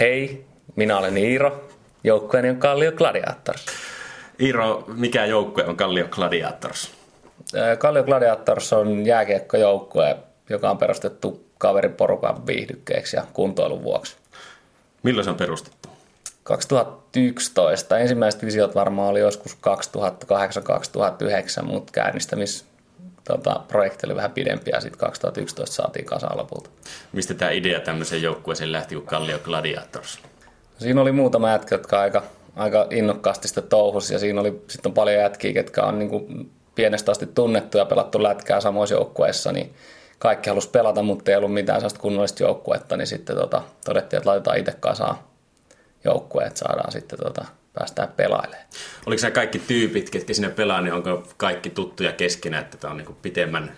Hei, minä olen Iiro. Joukkueeni on Kallio Gladiators. Iiro, mikä joukkue on Kallio Gladiators? Kallio Gladiators on jääkiekkojoukkue, joka on perustettu kaveriporukan viihdykkeeksi ja kuntoilun vuoksi. Milloin se on perustettu? 2011. Ensimmäiset visiot varmaan oli joskus 2008-2009, mutta käynnistämis tota, projekti oli vähän pidempi ja sitten 2011 saatiin kasaan lopulta. Mistä tämä idea tämmöiseen joukkueeseen lähti kuin Kallio Gladiators? Siinä oli muutama jätkä, jotka aika, aika innokkaasti sitä touhus ja siinä oli sitten paljon jätkiä, jotka on niin kuin pienestä asti tunnettu ja pelattu lätkää samoissa joukkueissa, niin kaikki halusi pelata, mutta ei ollut mitään sellaista kunnollista joukkuetta, niin sitten tota, todettiin, että laitetaan itse kasaan joukkue, että saadaan sitten tota, päästään pelailemaan. Oliko se kaikki tyypit, ketkä sinne pelaa, niin onko kaikki tuttuja keskenään, että tämä on niin pitemmän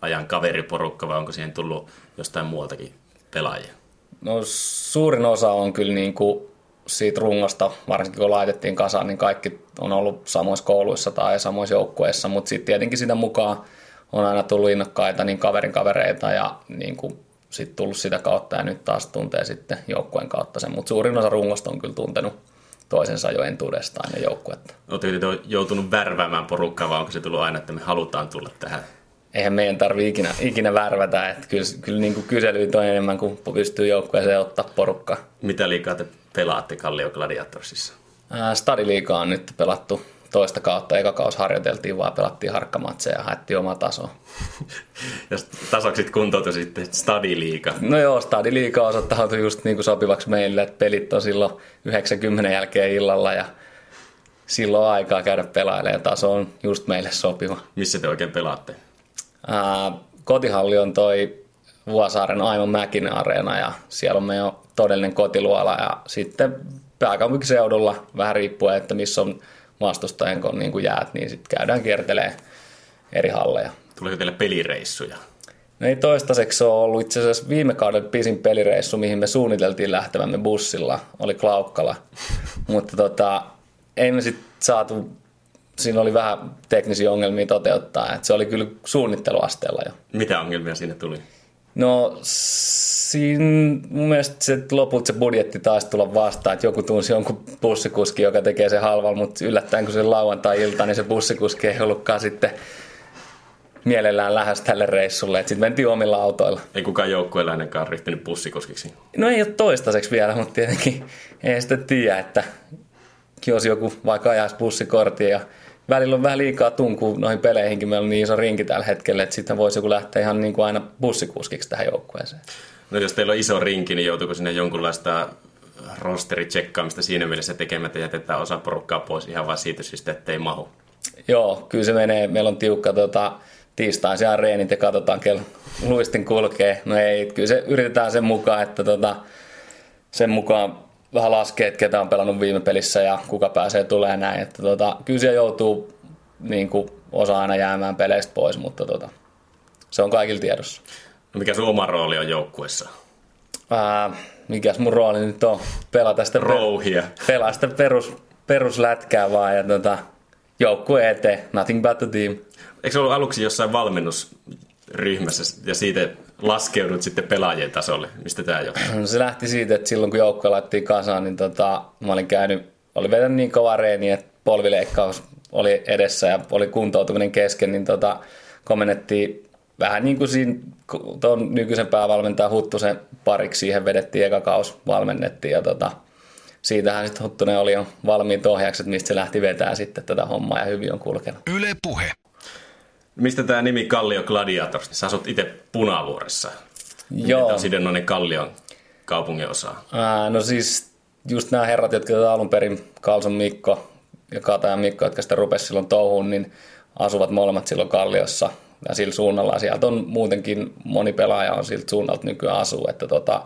ajan kaveriporukka vai onko siihen tullut jostain muualtakin pelaajia? No suurin osa on kyllä niin kuin siitä rungosta, varsinkin kun laitettiin kasaan, niin kaikki on ollut samoissa kouluissa tai samoissa joukkueissa, mutta sitten tietenkin sitä mukaan on aina tullut innokkaita niin kaverin kavereita ja niin kuin sit tullut sitä kautta ja nyt taas tuntee sitten joukkueen kautta sen, mutta suurin osa rungosta on kyllä tuntenut toisensa jo entuudestaan ne joukkuetta. Oletteko te joutunut värväämään porukkaa vai onko se tullut aina, että me halutaan tulla tähän? Eihän meidän tarvitse ikinä, ikinä värvätä, että kyllä, kyllä niin kuin kyselyitä on enemmän kuin pystyy joukkueeseen ottaa porukkaa. Mitä liikaa te pelaatte Kallio Gladiatorsissa? Stadiliikaa on nyt pelattu toista kautta. Eka kaus harjoiteltiin vaan, pelattiin harkkamatseja ja haettiin oma taso. ja tasoksit kuntoutui sitten stadiliiga. No joo, stadiliiga osoittautui just niin kuin sopivaksi meille, että pelit on silloin 90 jälkeen illalla ja silloin aikaa käydä pelailemaan. Taso on just meille sopiva. Missä te oikein pelaatte? Ää, kotihalli on toi Vuosaaren Aimon Mäkinen areena ja siellä on meidän todellinen kotiluola ja sitten pääkaupunkiseudulla vähän riippuen, että missä on vastustajan kun niin kuin jäät, niin sitten käydään kiertelee eri halleja. Tuleeko teille pelireissuja? No ei toistaiseksi ole ollut itse asiassa viime kauden pisin pelireissu, mihin me suunniteltiin lähtevämme bussilla, oli Klaukkala. Mutta tota, ei me sitten saatu, siinä oli vähän teknisiä ongelmia toteuttaa, että se oli kyllä suunnitteluasteella jo. Mitä ongelmia siinä tuli? No siinä mun mielestä se, lopulta se budjetti taisi tulla vastaan, että joku tunsi jonkun bussikuski, joka tekee se halvalla, mutta yllättäen kun se lauantai-ilta, niin se bussikuski ei ollutkaan sitten mielellään lähes tälle reissulle, sitten mentiin omilla autoilla. Ei kukaan joukkueeläinenkaan ryhtynyt bussikuskiksi? No ei ole toistaiseksi vielä, mutta tietenkin ei sitä tiedä, että jos joku vaikka ajaisi bussikorttia ja välillä on vähän liikaa tunkua noihin peleihinkin. Meillä on niin iso rinki tällä hetkellä, että sitten voisi joku lähteä ihan niin kuin aina bussikuskiksi tähän joukkueeseen. No jos teillä on iso rinki, niin joutuuko sinne jonkunlaista rosteritsekkaamista siinä mielessä tekemättä jätetään osa porukkaa pois ihan vain siitä syystä, ettei mahu? Joo, kyllä se menee. Meillä on tiukka tota, tiistain siellä reenit ja katsotaan, kello luistin kulkee. No ei, kyllä se yritetään sen mukaan, että tota, sen mukaan vähän laskee, että ketä on pelannut viime pelissä ja kuka pääsee tulee näin. Että tota, kyllä se joutuu niin kuin, osa aina jäämään peleistä pois, mutta tota, se on kaikilla tiedossa. No mikä sun oma rooli on joukkuessa? Ää, mikäs mun rooli nyt on? Pelata sitä, Rouhia. pelaa sitä perus, peruslätkää vaan ja tota, joukkue eteen. Nothing but the team. Eikö se ollut aluksi jossain valmennusryhmässä ja siitä laskeudut sitten pelaajien tasolle? Mistä tämä johtuu? No se lähti siitä, että silloin kun joukkue laitettiin kasaan, niin tota, mä olin käynyt, oli vetänyt niin kova reeni, että polvileikkaus oli edessä ja oli kuntoutuminen kesken, niin tota, komennettiin vähän niin kuin siinä tuon nykyisen päävalmentajan Huttusen pariksi siihen vedettiin eka kaus, valmennettiin ja tota, siitähän sitten Huttunen oli jo valmiit ohjaukset, mistä se lähti vetää sitten tätä hommaa ja hyvin on kulkenut. Yle Puhe. Mistä tämä nimi Kallio Gladiators? Sä asut itse Punavuoressa. Joo. Miten on sidonnoinen Kallion kaupungin osa? Ää, no siis just nämä herrat, jotka alun perin, Kalson Mikko ja Katajan Mikko, jotka sitä rupesi silloin touhuun, niin asuvat molemmat silloin Kalliossa ja sillä suunnalla. Sieltä on muutenkin moni pelaaja on siltä suunnalta nykyään asuu, että tota,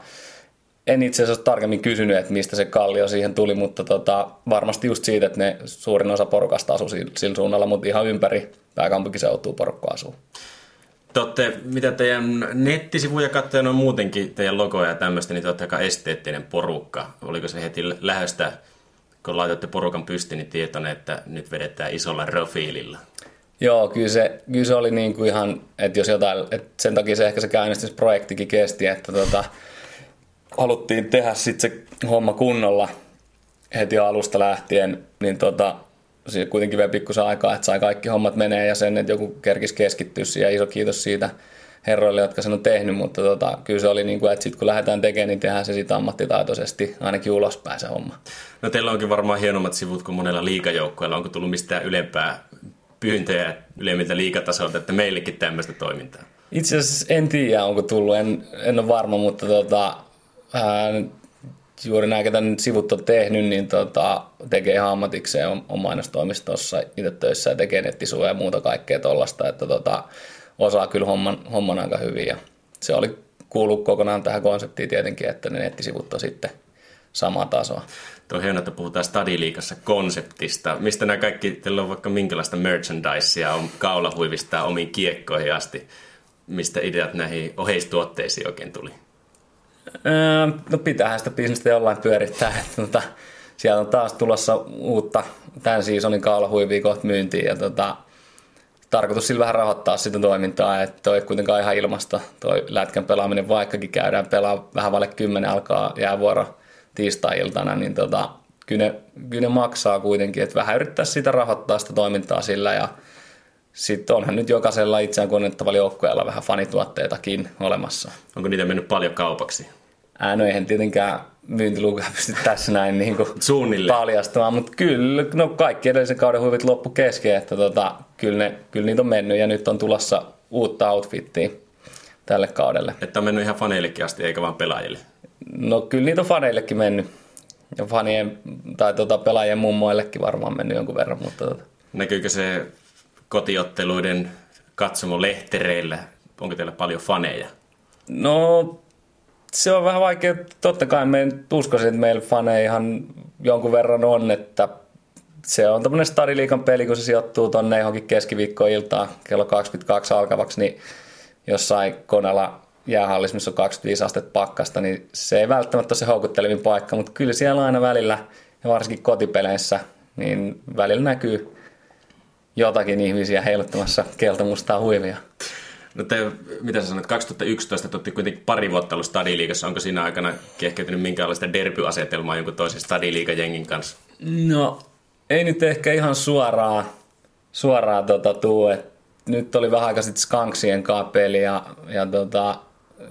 en itse asiassa tarkemmin kysynyt, että mistä se kallio siihen tuli, mutta tota, varmasti just siitä, että ne suurin osa porukasta asuu sillä, sillä suunnalla, mutta ihan ympäri pääkaupunkiseutua porukka asuu. Te olette, mitä teidän nettisivuja katsoen on muutenkin, teidän logoja ja tämmöistä, niin te olette aika esteettinen porukka. Oliko se heti lähöstä, kun laitoitte porukan pystyyn, niin tietoinen, että nyt vedetään isolla profiililla? Joo, kyllä se, kyllä se oli niin kuin ihan, että jos jotain, että sen takia se ehkä se käynnistysprojektikin kesti, että tota, haluttiin tehdä sitten se homma kunnolla heti alusta lähtien, niin tota, se kuitenkin vei pikkusen aikaa, että sai kaikki hommat menee ja sen, että joku kerkisi keskittyä siihen. Iso kiitos siitä herroille, jotka sen on tehnyt, mutta tota, kyllä se oli niin kuin, että sitten kun lähdetään tekemään, niin tehdään se sitten ammattitaitoisesti ainakin ulospäin se homma. No teillä onkin varmaan hienommat sivut kuin monella liikajoukkueella. Onko tullut mistään ylempää pyyntöjä ylemmiltä liikatasolta, että meillekin tämmöistä toimintaa? Itse asiassa en tiedä, onko tullut, en, en ole varma, mutta tota, ää, juuri nämä, ketä nyt sivut on tehnyt, niin tota, tekee ihan ammatikseen on, on mainostoimistossa itse töissä ja tekee nettisuja ja muuta kaikkea tuollaista, että tota, osaa kyllä homman, homman aika hyvin ja se oli kuullut kokonaan tähän konseptiin tietenkin, että ne nettisivut on sitten samaa tasoa. Tuo on hienoa, että puhutaan Stadiliikassa konseptista. Mistä nämä kaikki, teillä on vaikka minkälaista merchandisea, on kaulahuivista omiin kiekkoihin asti. Mistä ideat näihin oheistuotteisiin oikein tuli? Öö, no pitäähän sitä bisnestä jollain pyörittää. Että, tota, sieltä on taas tulossa uutta tämän seasonin kaulahuivia kohta myyntiin ja tota, tarkoitus sillä vähän rahoittaa sitä toimintaa, että toi kuitenkaan ihan ilmasta toi lätkän pelaaminen, vaikkakin käydään pelaa vähän vaille kymmenen alkaa jäävuoro tiistai-iltana, niin tota, kyllä, ne, kyllä ne maksaa kuitenkin, että vähän yrittää sitä rahoittaa sitä toimintaa sillä ja sitten onhan nyt jokaisella itseään konnettavalla joukkueella vähän fanituotteitakin olemassa. Onko niitä mennyt paljon kaupaksi? Ää, no eihän tietenkään myyntilukuja pysty tässä näin niin kuin paljastamaan, mutta kyllä no kaikki edellisen kauden huivit loppu kesken, että tota, kyllä, ne, kyllä niitä on mennyt ja nyt on tulossa uutta outfittia tälle kaudelle. Että on mennyt ihan faneillekin asti eikä vaan pelaajille? No kyllä niitä on faneillekin mennyt ja fanien tai tota, pelaajien mummoillekin varmaan mennyt jonkun verran, mutta tota. Näkyykö se kotiotteluiden katsomo lehtereillä? Onko teillä paljon faneja? No se on vähän vaikea. Totta kai me uskoisin, että meillä faneja ihan jonkun verran on, että se on tämmöinen stadiliikan peli, kun se sijoittuu tonne johonkin keskiviikkoiltaan kello 22 alkavaksi, niin jossain koneella jäähallissa, missä on 25 astetta pakkasta, niin se ei välttämättä ole se houkuttelevin paikka, mutta kyllä siellä aina välillä, ja varsinkin kotipeleissä, niin välillä näkyy jotakin ihmisiä heiluttamassa keltamustaa huivia. No te, mitä sä sanoit, 2011 tuotti kuitenkin pari vuotta ollut stadiliigassa. Onko siinä aikana kehkeytynyt minkäänlaista derbyasetelmaa jonkun toisen stadiliigajengin kanssa? No, ei nyt ehkä ihan suoraan, suoraan tota, tuu. Et nyt oli vähän aikaa sitten Skanksien peli ja, ja tota,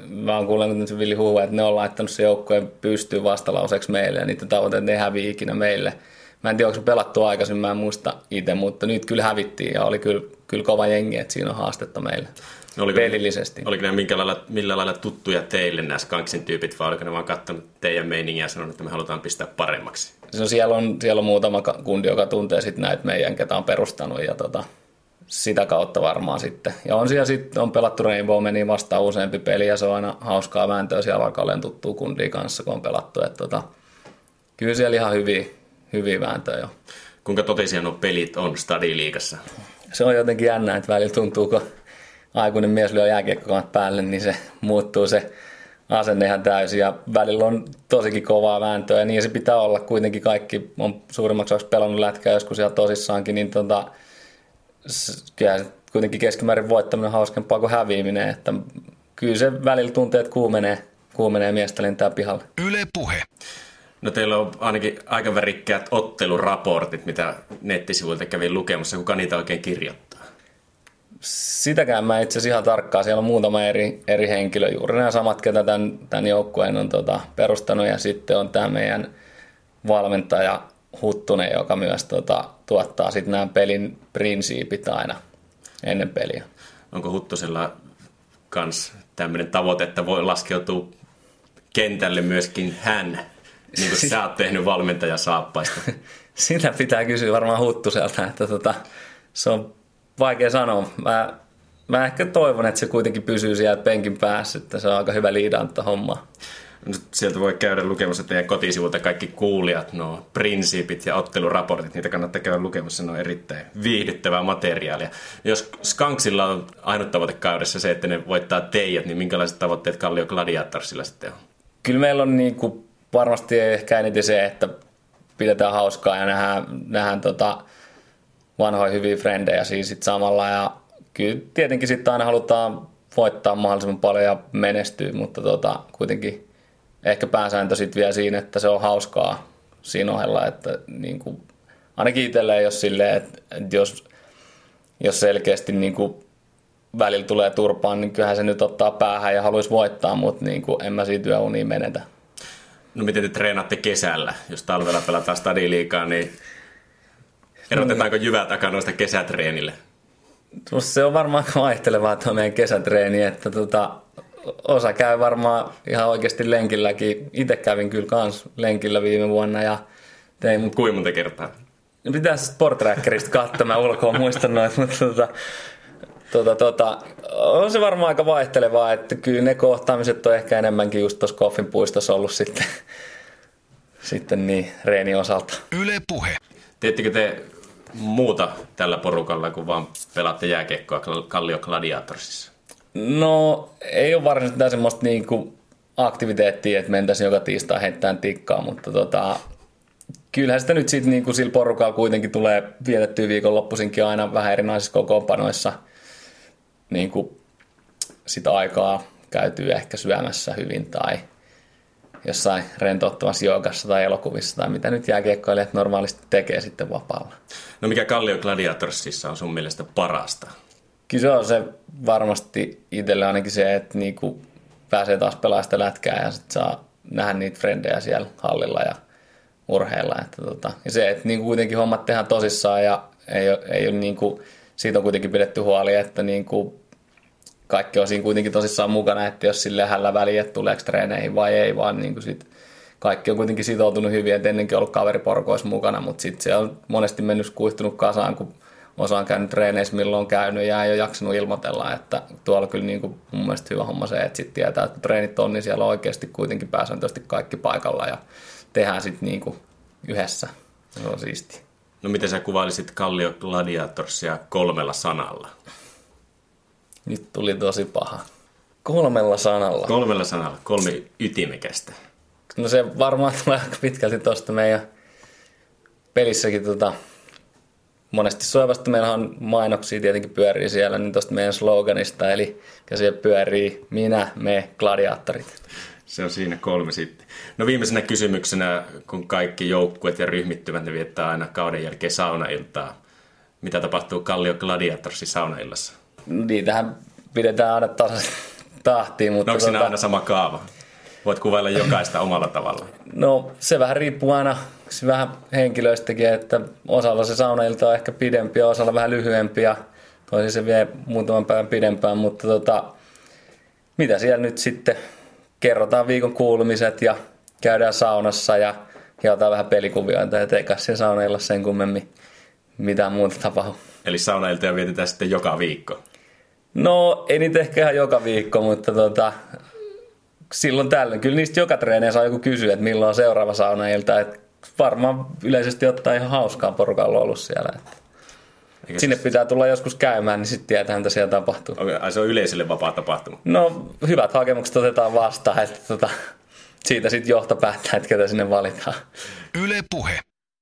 mä oon kuullut nyt Villi Huhu, että ne on laittanut se joukkueen pystyyn vastalauseeksi meille ja niiden tavoitteet ne hävii ikinä meille. Mä en tiedä, onko se pelattu aikaisemmin, mä en muista itse, mutta nyt kyllä hävittiin ja oli kyllä, kyllä kova jengi, että siinä on haastetta meille. No oliko, pelillisesti. Oliko ne millä lailla, millä lailla tuttuja teille nämä Skanksin tyypit, vai oliko ne vaan katsonut teidän meiningiä ja sanonut, että me halutaan pistää paremmaksi? No siellä, on, siellä on muutama kundi, joka tuntee sitten näitä meidän, ketä on perustanut ja tota, sitä kautta varmaan sitten. Ja on siellä sitten, on pelattu Rainbow meni vastaan useampi peli ja se on aina hauskaa vääntöä siellä vaikka olen tuttu kundia kanssa, kun on pelattu. Et tota, kyllä siellä ihan hyviä, hyviä vääntöjä jo. Kuinka totisia nuo pelit on Stadiliigassa? Se on jotenkin jännä, että välillä tuntuu, kun aikuinen mies lyö jääkiekkokamat päälle, niin se muuttuu se asenne ihan täysin ja välillä on tosikin kovaa vääntöä ja niin se pitää olla. Kuitenkin kaikki on suurimmaksi osaksi pelannut lätkää joskus ihan tosissaankin, niin tota, kyllä kuitenkin keskimäärin voittaminen on hauskempaa kuin häviäminen, että kyllä se välillä tunteet kuumenee, kuumenee miestä lentää pihalle. Yle puhe. No teillä on ainakin aika värikkäät otteluraportit, mitä nettisivuilta kävin lukemassa. Kuka niitä oikein kirjoittaa? sitäkään mä itse asiassa ihan tarkkaan. Siellä on muutama eri, eri henkilö, juuri nämä samat, ketä tämän, tämän joukkueen on tota, perustanut. Ja sitten on tämä meidän valmentaja Huttunen, joka myös tota, tuottaa sitten nämä pelin prinsiipit aina ennen peliä. Onko Huttusella kans tämmöinen tavoite, että voi laskeutua kentälle myöskin hän, niin kuin sä oot tehnyt valmentaja saappaista? Sitä pitää kysyä varmaan Huttuselta, että tota, se on vaikea sanoa. Mä, mä ehkä toivon, että se kuitenkin pysyy siellä penkin päässä, että se on aika hyvä liidantta homma. Nyt sieltä voi käydä lukemassa teidän kotisivulta kaikki kuulijat, no prinsiipit ja otteluraportit, niitä kannattaa käydä lukemassa, ne on erittäin viihdyttävää materiaalia. Jos Skanksilla on ainut tavoite kaudessa se, että ne voittaa teidät, niin minkälaiset tavoitteet Kallio Gladiatorsilla sitten on? Kyllä meillä on niin kuin varmasti ehkä eniten se, että pidetään hauskaa ja nähdään, nähdään tota, vanhoja hyviä frendejä siis sit samalla ja kyllä tietenkin sitten aina halutaan voittaa mahdollisimman paljon ja menestyä, mutta tota, kuitenkin ehkä pääsääntö sitten vielä siinä, että se on hauskaa siinä ohella, että niin kuin, ainakin itselleen jos silleen, että, että jos, jos selkeästi niin kuin välillä tulee turpaan, niin kyllähän se nyt ottaa päähän ja haluaisi voittaa, mutta niin kuin, en mä siitä yöunia menetä. No miten te treenaatte kesällä? Jos talvella pelataan stadiliikaa, niin erotetaanko jyvät takanoista kesätreenille? Se on varmaan vaihtelevaa tuo meidän kesätreeni, että tota, osa käy varmaan ihan oikeasti lenkilläkin. Itse kävin kyllä kans lenkillä viime vuonna ja tein... Kuinka monta kertaa? No pitää Sportrackerista katsoa, mä ulkoa muistan noin, mutta tota, tota, tota, on se varmaan aika vaihtelevaa, että kyllä ne kohtaamiset on ehkä enemmänkin just tuossa Koffin puistossa ollut sitten, sitten niin reeni osalta. Yle Puhe. Teettekö te muuta tällä porukalla, kun vaan pelaatte jääkiekkoa Kallio Gladiatorsissa? No, ei ole varsinaisesti mitään semmoista niinku aktiviteettia, että mentäisiin joka tiistai heittämään tikkaa, mutta tota, kyllähän sitä nyt sitten niinku sillä porukalla kuitenkin tulee vietettyä viikonloppuisinkin aina vähän erinäisissä kokoonpanoissa niinku sitä aikaa käytyy ehkä syömässä hyvin tai jossain rentouttavassa joogassa tai elokuvissa tai mitä nyt jääkiekkoilijat normaalisti tekee sitten vapaalla. No mikä Kallio Gladiatorsissa on sun mielestä parasta? Kyllä se on se varmasti itselle ainakin se, että niinku pääsee taas pelaamaan sitä lätkää ja sit saa nähdä niitä frendejä siellä hallilla ja urheilla. Että tota, ja se, että niinku kuitenkin hommat tehdään tosissaan ja ei ole, ei ole niinku, siitä on kuitenkin pidetty huoli, että niinku kaikki on siinä kuitenkin tosissaan mukana, että jos sille hällä väliä, että tuleeko treeneihin vai ei, vaan niinku sit kaikki on kuitenkin sitoutunut hyvin, että ennenkin ollut kaveriporkoissa mukana, mutta sitten se on monesti mennyt kuihtunut kasaan, kun osa on käynyt treeneissä, milloin on käynyt ja ei ole jaksanut ilmoitella, että tuolla kyllä niin kuin mun mielestä hyvä homma se, että sitten tietää, että treenit on, niin siellä on oikeasti kuitenkin pääsääntöisesti kaikki paikalla ja tehdään sitten niin kuin yhdessä. Se on siisti. No miten sä kuvailisit Kallio Gladiatorsia kolmella sanalla? Nyt tuli tosi paha. Kolmella sanalla. Kolmella sanalla, kolme ytimekästä. No se varmaan tulee aika pitkälti tuosta meidän pelissäkin tota, monesti soivasti meillä on mainoksia tietenkin pyörii siellä, niin tuosta meidän sloganista, eli siellä pyörii minä, me, gladiaattorit. Se on siinä kolme sitten. No viimeisenä kysymyksenä, kun kaikki joukkueet ja ryhmittymät, ne viettää aina kauden jälkeen saunailtaa. Mitä tapahtuu Kallio Gladiatorsin saunaillassa? Niitähän pidetään aina tasaisesti tahtiin. Mutta no onko siinä tuota... aina sama kaava? Voit kuvailla jokaista omalla tavalla. No se vähän riippuu aina vähän henkilöistäkin, että osalla se saunailta on ehkä pidempi ja osalla vähän lyhyempi ja toisin se vie muutaman päivän pidempään, mutta tota, mitä siellä nyt sitten kerrotaan viikon kuulumiset ja käydään saunassa ja hiotaan vähän pelikuvioita, ja eikä se saunailla sen kummemmin mitään muuta tapahdu. Eli saunailtoja vietetään sitten joka viikko? No, ei niitä ehkä ihan joka viikko, mutta tota, silloin tällöin. Kyllä niistä joka treeneissä saa joku kysyä, että milloin on seuraava saunailta. Että varmaan yleisesti ottaa ihan hauskaa porukalla ollut siellä. Että Eikä Sinne pitää tulla joskus käymään, niin sitten tietää, mitä siellä tapahtuu. Okay, se on yleisölle vapaa tapahtuma? No, hyvät hakemukset otetaan vastaan, että tota, siitä sitten johto päättää, että ketä sinne valitaan. Yle Puhe.